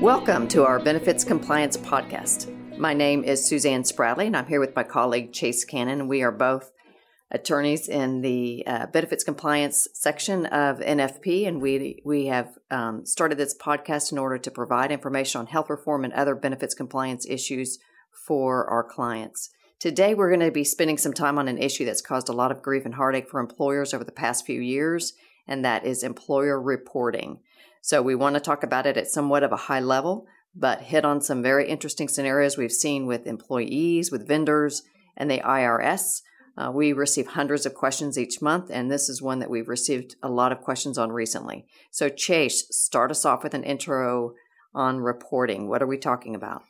Welcome to our Benefits Compliance Podcast. My name is Suzanne Spradley, and I'm here with my colleague Chase Cannon. We are both attorneys in the uh, benefits compliance section of NFP, and we we have um, started this podcast in order to provide information on health reform and other benefits compliance issues for our clients. Today, we're going to be spending some time on an issue that's caused a lot of grief and heartache for employers over the past few years, and that is employer reporting. So, we want to talk about it at somewhat of a high level, but hit on some very interesting scenarios we've seen with employees, with vendors, and the IRS. Uh, we receive hundreds of questions each month, and this is one that we've received a lot of questions on recently. So, Chase, start us off with an intro on reporting. What are we talking about?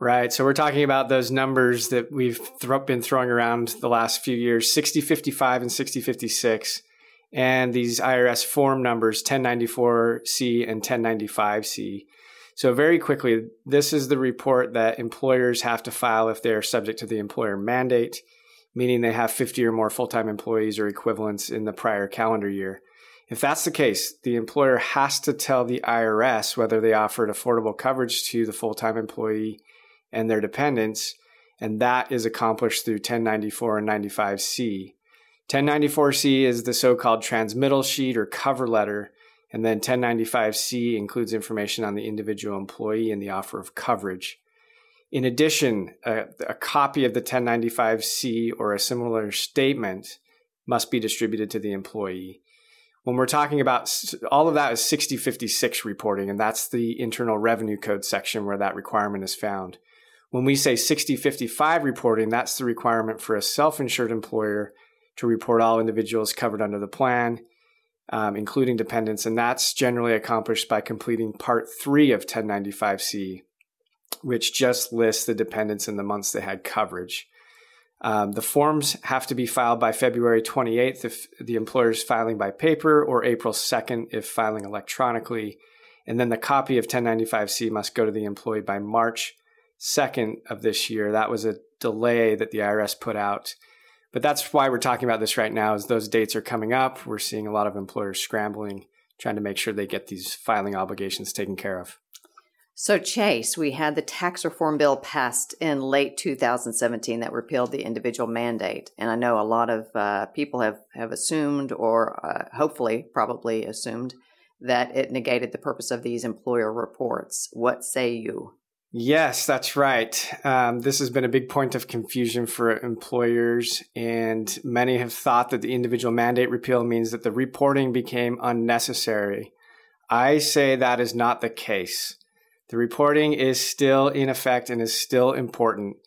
Right. So, we're talking about those numbers that we've th- been throwing around the last few years 6055 and 6056, and these IRS form numbers 1094C and 1095C. So, very quickly, this is the report that employers have to file if they are subject to the employer mandate meaning they have 50 or more full time employees or equivalents in the prior calendar year. If that's the case, the employer has to tell the IRS whether they offered affordable coverage to the full time employee and their dependents, and that is accomplished through 1094 and 95C. 1094C is the so called transmittal sheet or cover letter, and then 1095C includes information on the individual employee and the offer of coverage. In addition, a, a copy of the 1095C or a similar statement must be distributed to the employee. When we're talking about all of that is 6056 reporting, and that's the Internal Revenue Code section where that requirement is found. When we say 6055 reporting, that's the requirement for a self insured employer to report all individuals covered under the plan, um, including dependents, and that's generally accomplished by completing Part 3 of 1095C, which just lists the dependents in the months they had coverage. Um, the forms have to be filed by February 28th if the employer is filing by paper, or April 2nd if filing electronically. And then the copy of 1095C must go to the employee by March 2nd of this year. That was a delay that the IRS put out. But that's why we're talking about this right now, is those dates are coming up. We're seeing a lot of employers scrambling, trying to make sure they get these filing obligations taken care of. So, Chase, we had the tax reform bill passed in late 2017 that repealed the individual mandate. And I know a lot of uh, people have, have assumed, or uh, hopefully probably assumed, that it negated the purpose of these employer reports. What say you? Yes, that's right. Um, this has been a big point of confusion for employers, and many have thought that the individual mandate repeal means that the reporting became unnecessary. I say that is not the case. The reporting is still in effect and is still important.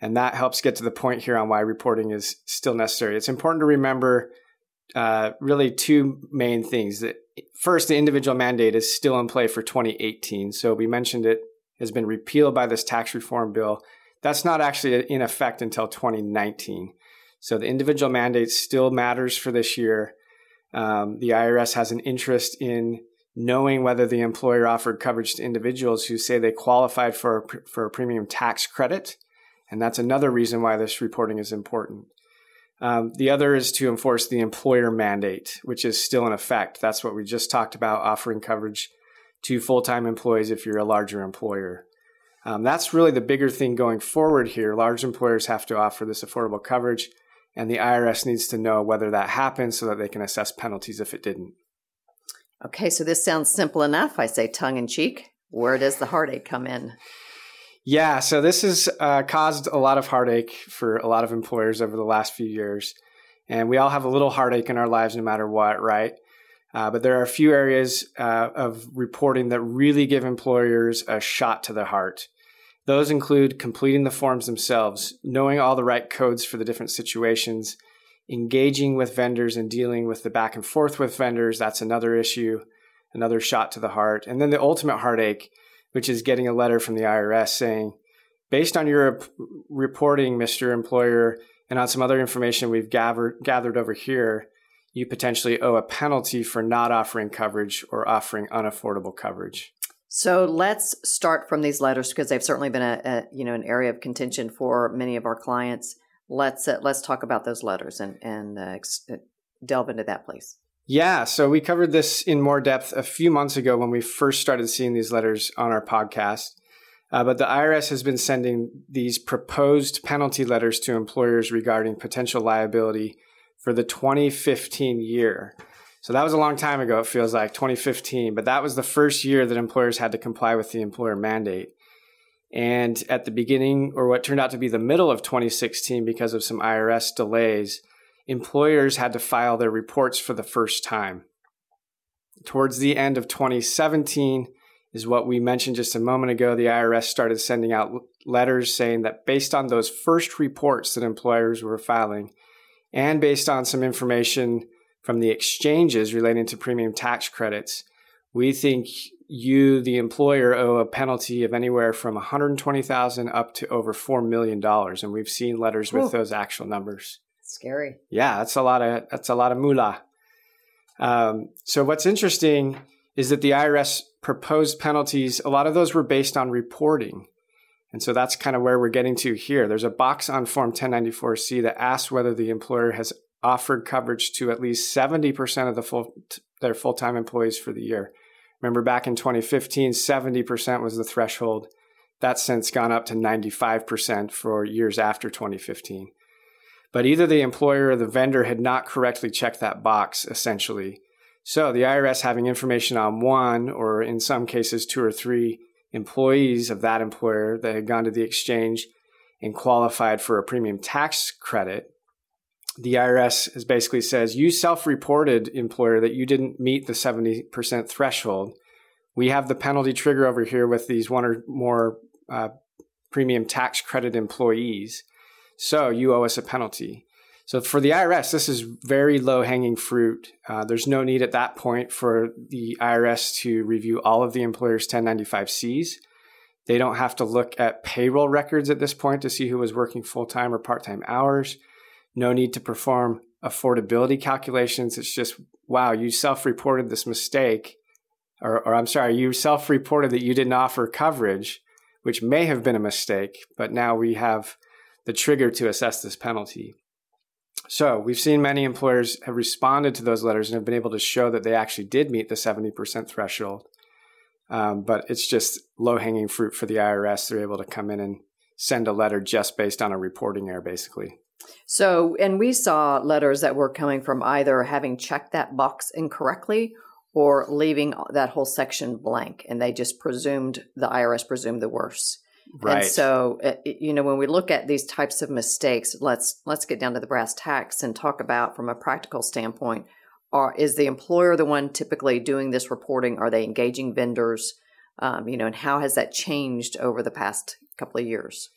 And that helps get to the point here on why reporting is still necessary. It's important to remember uh, really two main things. That first, the individual mandate is still in play for 2018. So we mentioned it has been repealed by this tax reform bill. That's not actually in effect until 2019. So the individual mandate still matters for this year. Um, the IRS has an interest in knowing whether the employer offered coverage to individuals who say they qualified for a, for a premium tax credit. And that's another reason why this reporting is important. Um, the other is to enforce the employer mandate, which is still in effect. That's what we just talked about offering coverage to full time employees if you're a larger employer. Um, that's really the bigger thing going forward here. Large employers have to offer this affordable coverage, and the IRS needs to know whether that happens so that they can assess penalties if it didn't. Okay, so this sounds simple enough. I say tongue in cheek. Where does the heartache come in? Yeah, so this has uh, caused a lot of heartache for a lot of employers over the last few years. And we all have a little heartache in our lives no matter what, right? Uh, but there are a few areas uh, of reporting that really give employers a shot to the heart. Those include completing the forms themselves, knowing all the right codes for the different situations, engaging with vendors and dealing with the back and forth with vendors, that's another issue, another shot to the heart. And then the ultimate heartache, which is getting a letter from the IRS saying, based on your reporting, Mr. Employer, and on some other information we've gathered, gathered over here, you potentially owe a penalty for not offering coverage or offering unaffordable coverage. So let's start from these letters because they've certainly been a, a, you know an area of contention for many of our clients let's uh, let's talk about those letters and and uh, uh, delve into that, please. Yeah, so we covered this in more depth a few months ago when we first started seeing these letters on our podcast. Uh, but the IRS has been sending these proposed penalty letters to employers regarding potential liability for the 2015 year. So that was a long time ago, it feels like 2015, but that was the first year that employers had to comply with the employer mandate. And at the beginning, or what turned out to be the middle of 2016, because of some IRS delays, employers had to file their reports for the first time. Towards the end of 2017 is what we mentioned just a moment ago. The IRS started sending out letters saying that based on those first reports that employers were filing, and based on some information from the exchanges relating to premium tax credits, we think you, the employer, owe a penalty of anywhere from 120,000 up to over $4 million. And we've seen letters with those actual numbers. Scary. Yeah, that's a lot of, that's a lot of moolah. Um, so what's interesting is that the IRS proposed penalties, a lot of those were based on reporting. And so that's kind of where we're getting to here. There's a box on Form 1094C that asks whether the employer has offered coverage to at least 70% of the full, their full-time employees for the year. Remember back in 2015, 70% was the threshold. That's since gone up to 95% for years after 2015. But either the employer or the vendor had not correctly checked that box, essentially. So the IRS having information on one, or in some cases, two or three employees of that employer that had gone to the exchange and qualified for a premium tax credit the IRS basically says you self-reported employer that you didn't meet the 70% threshold. We have the penalty trigger over here with these one or more uh, premium tax credit employees. So you owe us a penalty. So for the IRS, this is very low hanging fruit. Uh, there's no need at that point for the IRS to review all of the employer's 1095Cs. They don't have to look at payroll records at this point to see who was working full time or part time hours no need to perform affordability calculations. It's just, wow, you self reported this mistake, or, or I'm sorry, you self reported that you didn't offer coverage, which may have been a mistake, but now we have the trigger to assess this penalty. So we've seen many employers have responded to those letters and have been able to show that they actually did meet the 70% threshold. Um, but it's just low hanging fruit for the IRS. They're able to come in and send a letter just based on a reporting error, basically. So, and we saw letters that were coming from either having checked that box incorrectly or leaving that whole section blank, and they just presumed the IRS presumed the worst. Right. And so, uh, you know, when we look at these types of mistakes, let's let's get down to the brass tacks and talk about from a practical standpoint. Are is the employer the one typically doing this reporting? Are they engaging vendors? Um, you know, and how has that changed over the past couple of years?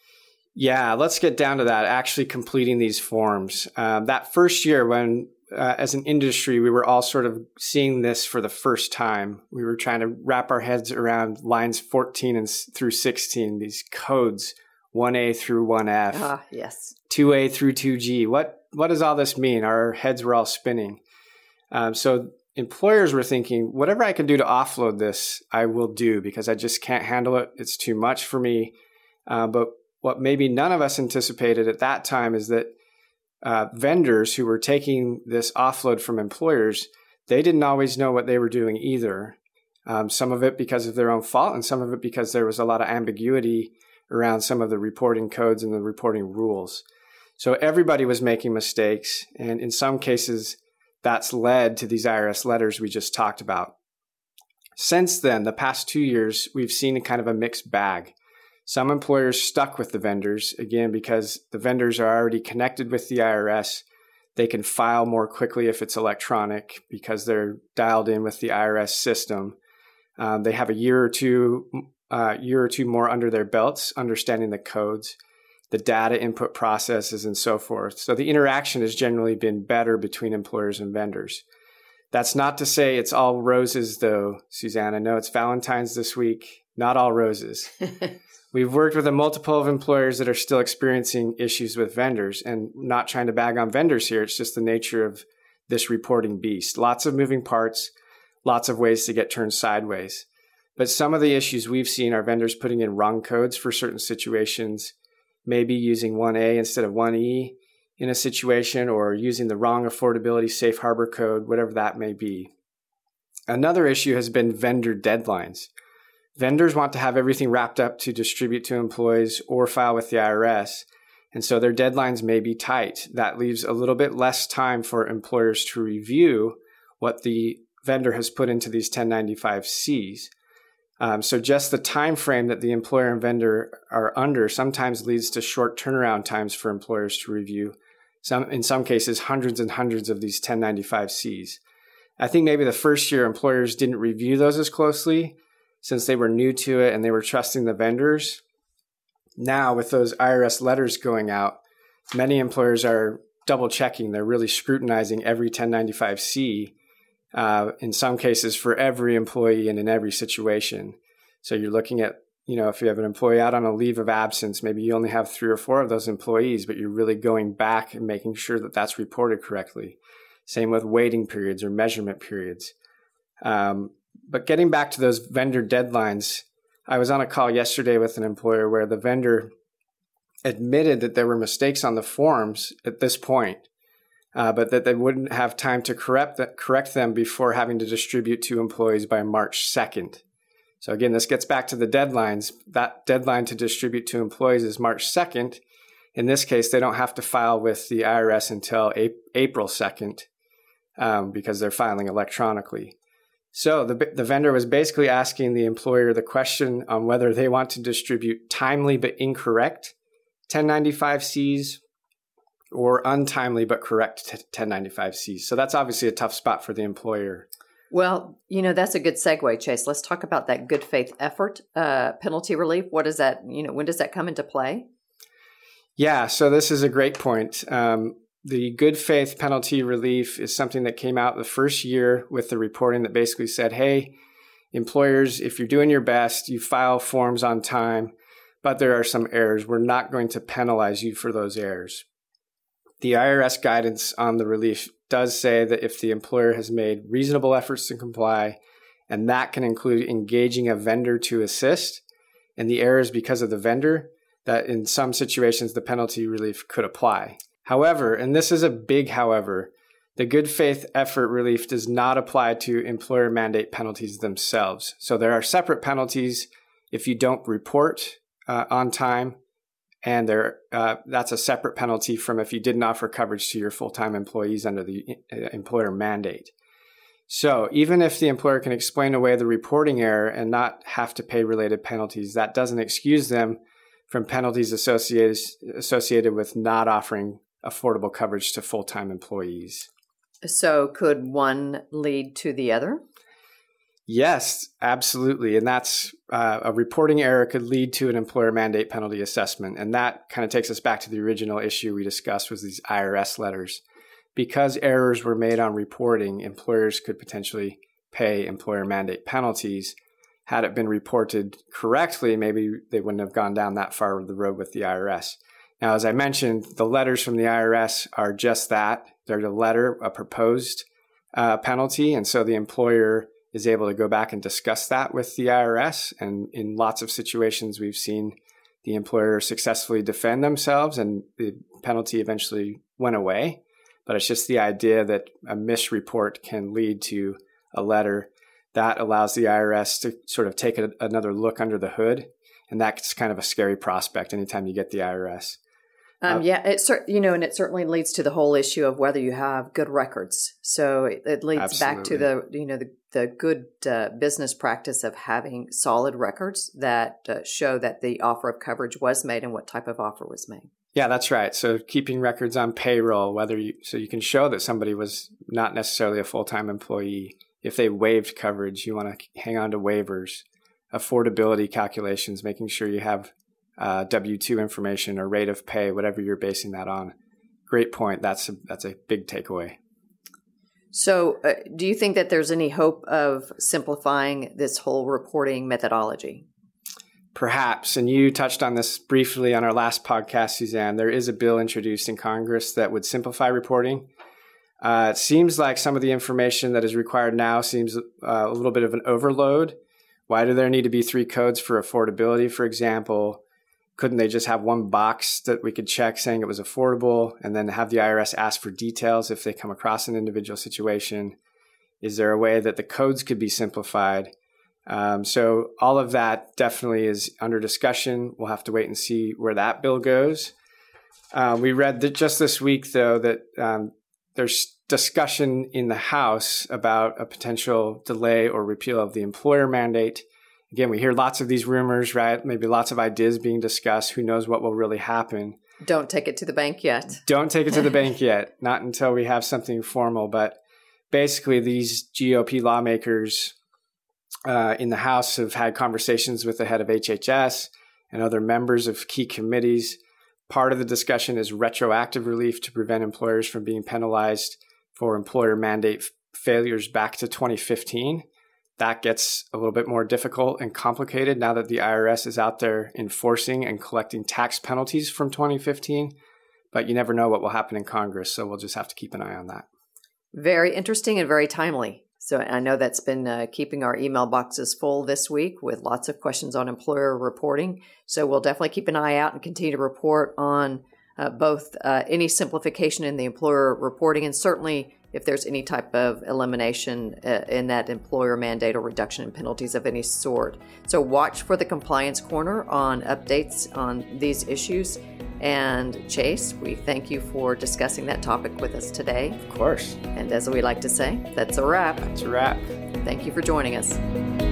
Yeah, let's get down to that. Actually, completing these forms. Uh, that first year, when uh, as an industry, we were all sort of seeing this for the first time. We were trying to wrap our heads around lines 14 and through 16, these codes, 1A through 1F. Ah, yes. 2A through 2G. What what does all this mean? Our heads were all spinning. Um, so employers were thinking, whatever I can do to offload this, I will do because I just can't handle it. It's too much for me. Uh, but what maybe none of us anticipated at that time is that uh, vendors who were taking this offload from employers, they didn't always know what they were doing either. Um, some of it because of their own fault, and some of it because there was a lot of ambiguity around some of the reporting codes and the reporting rules. So everybody was making mistakes, and in some cases, that's led to these IRS letters we just talked about. Since then, the past two years, we've seen a kind of a mixed bag. Some employers stuck with the vendors, again, because the vendors are already connected with the IRS. They can file more quickly if it's electronic because they're dialed in with the IRS system. Um, they have a year or two, uh, year or two more under their belts, understanding the codes, the data input processes, and so forth. So the interaction has generally been better between employers and vendors. That's not to say it's all roses, though, Suzanne. No, it's Valentine's this week. Not all roses. We've worked with a multiple of employers that are still experiencing issues with vendors and not trying to bag on vendors here. It's just the nature of this reporting beast. Lots of moving parts, lots of ways to get turned sideways. But some of the issues we've seen are vendors putting in wrong codes for certain situations, maybe using 1A instead of 1E in a situation or using the wrong affordability safe harbor code, whatever that may be. Another issue has been vendor deadlines. Vendors want to have everything wrapped up to distribute to employees or file with the IRS. And so their deadlines may be tight. That leaves a little bit less time for employers to review what the vendor has put into these 1095Cs. Um, so just the time frame that the employer and vendor are under sometimes leads to short turnaround times for employers to review. Some, in some cases, hundreds and hundreds of these 1095Cs. I think maybe the first year employers didn't review those as closely since they were new to it and they were trusting the vendors. Now, with those IRS letters going out, many employers are double checking. They're really scrutinizing every 1095C uh, in some cases for every employee and in every situation. So you're looking at, you know, if you have an employee out on a leave of absence, maybe you only have three or four of those employees, but you're really going back and making sure that that's reported correctly. Same with waiting periods or measurement periods. Um, but getting back to those vendor deadlines, I was on a call yesterday with an employer where the vendor admitted that there were mistakes on the forms at this point uh, but that they wouldn't have time to correct, correct them before having to distribute to employees by March 2nd. So again, this gets back to the deadlines. That deadline to distribute to employees is March 2nd. In this case, they don't have to file with the IRS until April 2nd um, because they're filing electronically. So the, the vendor was basically asking the employer the question on whether they want to distribute timely but incorrect 1095Cs or untimely but correct 1095Cs. So that's obviously a tough spot for the employer. Well, you know, that's a good segue, Chase. Let's talk about that good faith effort uh, penalty relief. What is that? You know, when does that come into play? Yeah, so this is a great point. Um, the good faith penalty relief is something that came out the first year with the reporting that basically said, hey, employers, if you're doing your best, you file forms on time, but there are some errors. We're not going to penalize you for those errors. The IRS guidance on the relief does say that if the employer has made reasonable efforts to comply, and that can include engaging a vendor to assist, and the error is because of the vendor, that in some situations the penalty relief could apply. However, and this is a big however, the good faith effort relief does not apply to employer mandate penalties themselves. So there are separate penalties if you don't report uh, on time and there uh, that's a separate penalty from if you didn't offer coverage to your full-time employees under the uh, employer mandate. So even if the employer can explain away the reporting error and not have to pay related penalties, that doesn't excuse them from penalties associated associated with not offering affordable coverage to full-time employees. So could one lead to the other? Yes, absolutely. And that's uh, a reporting error could lead to an employer mandate penalty assessment. And that kind of takes us back to the original issue we discussed was these IRS letters. Because errors were made on reporting, employers could potentially pay employer mandate penalties. Had it been reported correctly, maybe they wouldn't have gone down that far of the road with the IRS. Now, as I mentioned, the letters from the IRS are just that. They're a letter, a proposed uh, penalty. And so the employer is able to go back and discuss that with the IRS. And in lots of situations, we've seen the employer successfully defend themselves and the penalty eventually went away. But it's just the idea that a misreport can lead to a letter that allows the IRS to sort of take a, another look under the hood. And that's kind of a scary prospect anytime you get the IRS. Um, uh, yeah, it you know, and it certainly leads to the whole issue of whether you have good records. So it, it leads absolutely. back to the you know the the good uh, business practice of having solid records that uh, show that the offer of coverage was made and what type of offer was made. Yeah, that's right. So keeping records on payroll, whether you so you can show that somebody was not necessarily a full time employee. If they waived coverage, you want to hang on to waivers, affordability calculations, making sure you have uh, W two information or rate of pay, whatever you're basing that on. Great point. That's a, that's a big takeaway. So, uh, do you think that there's any hope of simplifying this whole reporting methodology? Perhaps, and you touched on this briefly on our last podcast, Suzanne. There is a bill introduced in Congress that would simplify reporting. Uh, it seems like some of the information that is required now seems uh, a little bit of an overload. Why do there need to be three codes for affordability, for example? Couldn't they just have one box that we could check saying it was affordable and then have the IRS ask for details if they come across an individual situation? Is there a way that the codes could be simplified? Um, so all of that definitely is under discussion. We'll have to wait and see where that bill goes. Uh, we read that just this week, though, that um, there's discussion in the House about a potential delay or repeal of the employer mandate again, we hear lots of these rumors, right? Maybe lots of ideas being discussed. Who knows what will really happen? Don't take it to the bank yet. Don't take it to the bank yet. Not until we have something formal. But basically, these GOP lawmakers uh, in the House have had conversations with the head of HHS and other members of key committees. Part of the discussion is retroactive relief to prevent employers from being penalized for employer mandate failures back to 2015 that gets a little bit more difficult and complicated now that the IRS is out there enforcing and collecting tax penalties from 2015. But you never know what will happen in Congress, so we'll just have to keep an eye on that. Very interesting and very timely. So I know that's been uh, keeping our email boxes full this week with lots of questions on employer reporting. So we'll definitely keep an eye out and continue to report on uh, both uh, any simplification in the employer reporting and certainly if there's any type of elimination uh, in that employer mandate or reduction in penalties of any sort. So watch for the Compliance Corner on updates on these issues. And Chase, we thank you for discussing that topic with us today. Of course. And as we like to say, that's a wrap. That's a wrap. Thank you for joining us.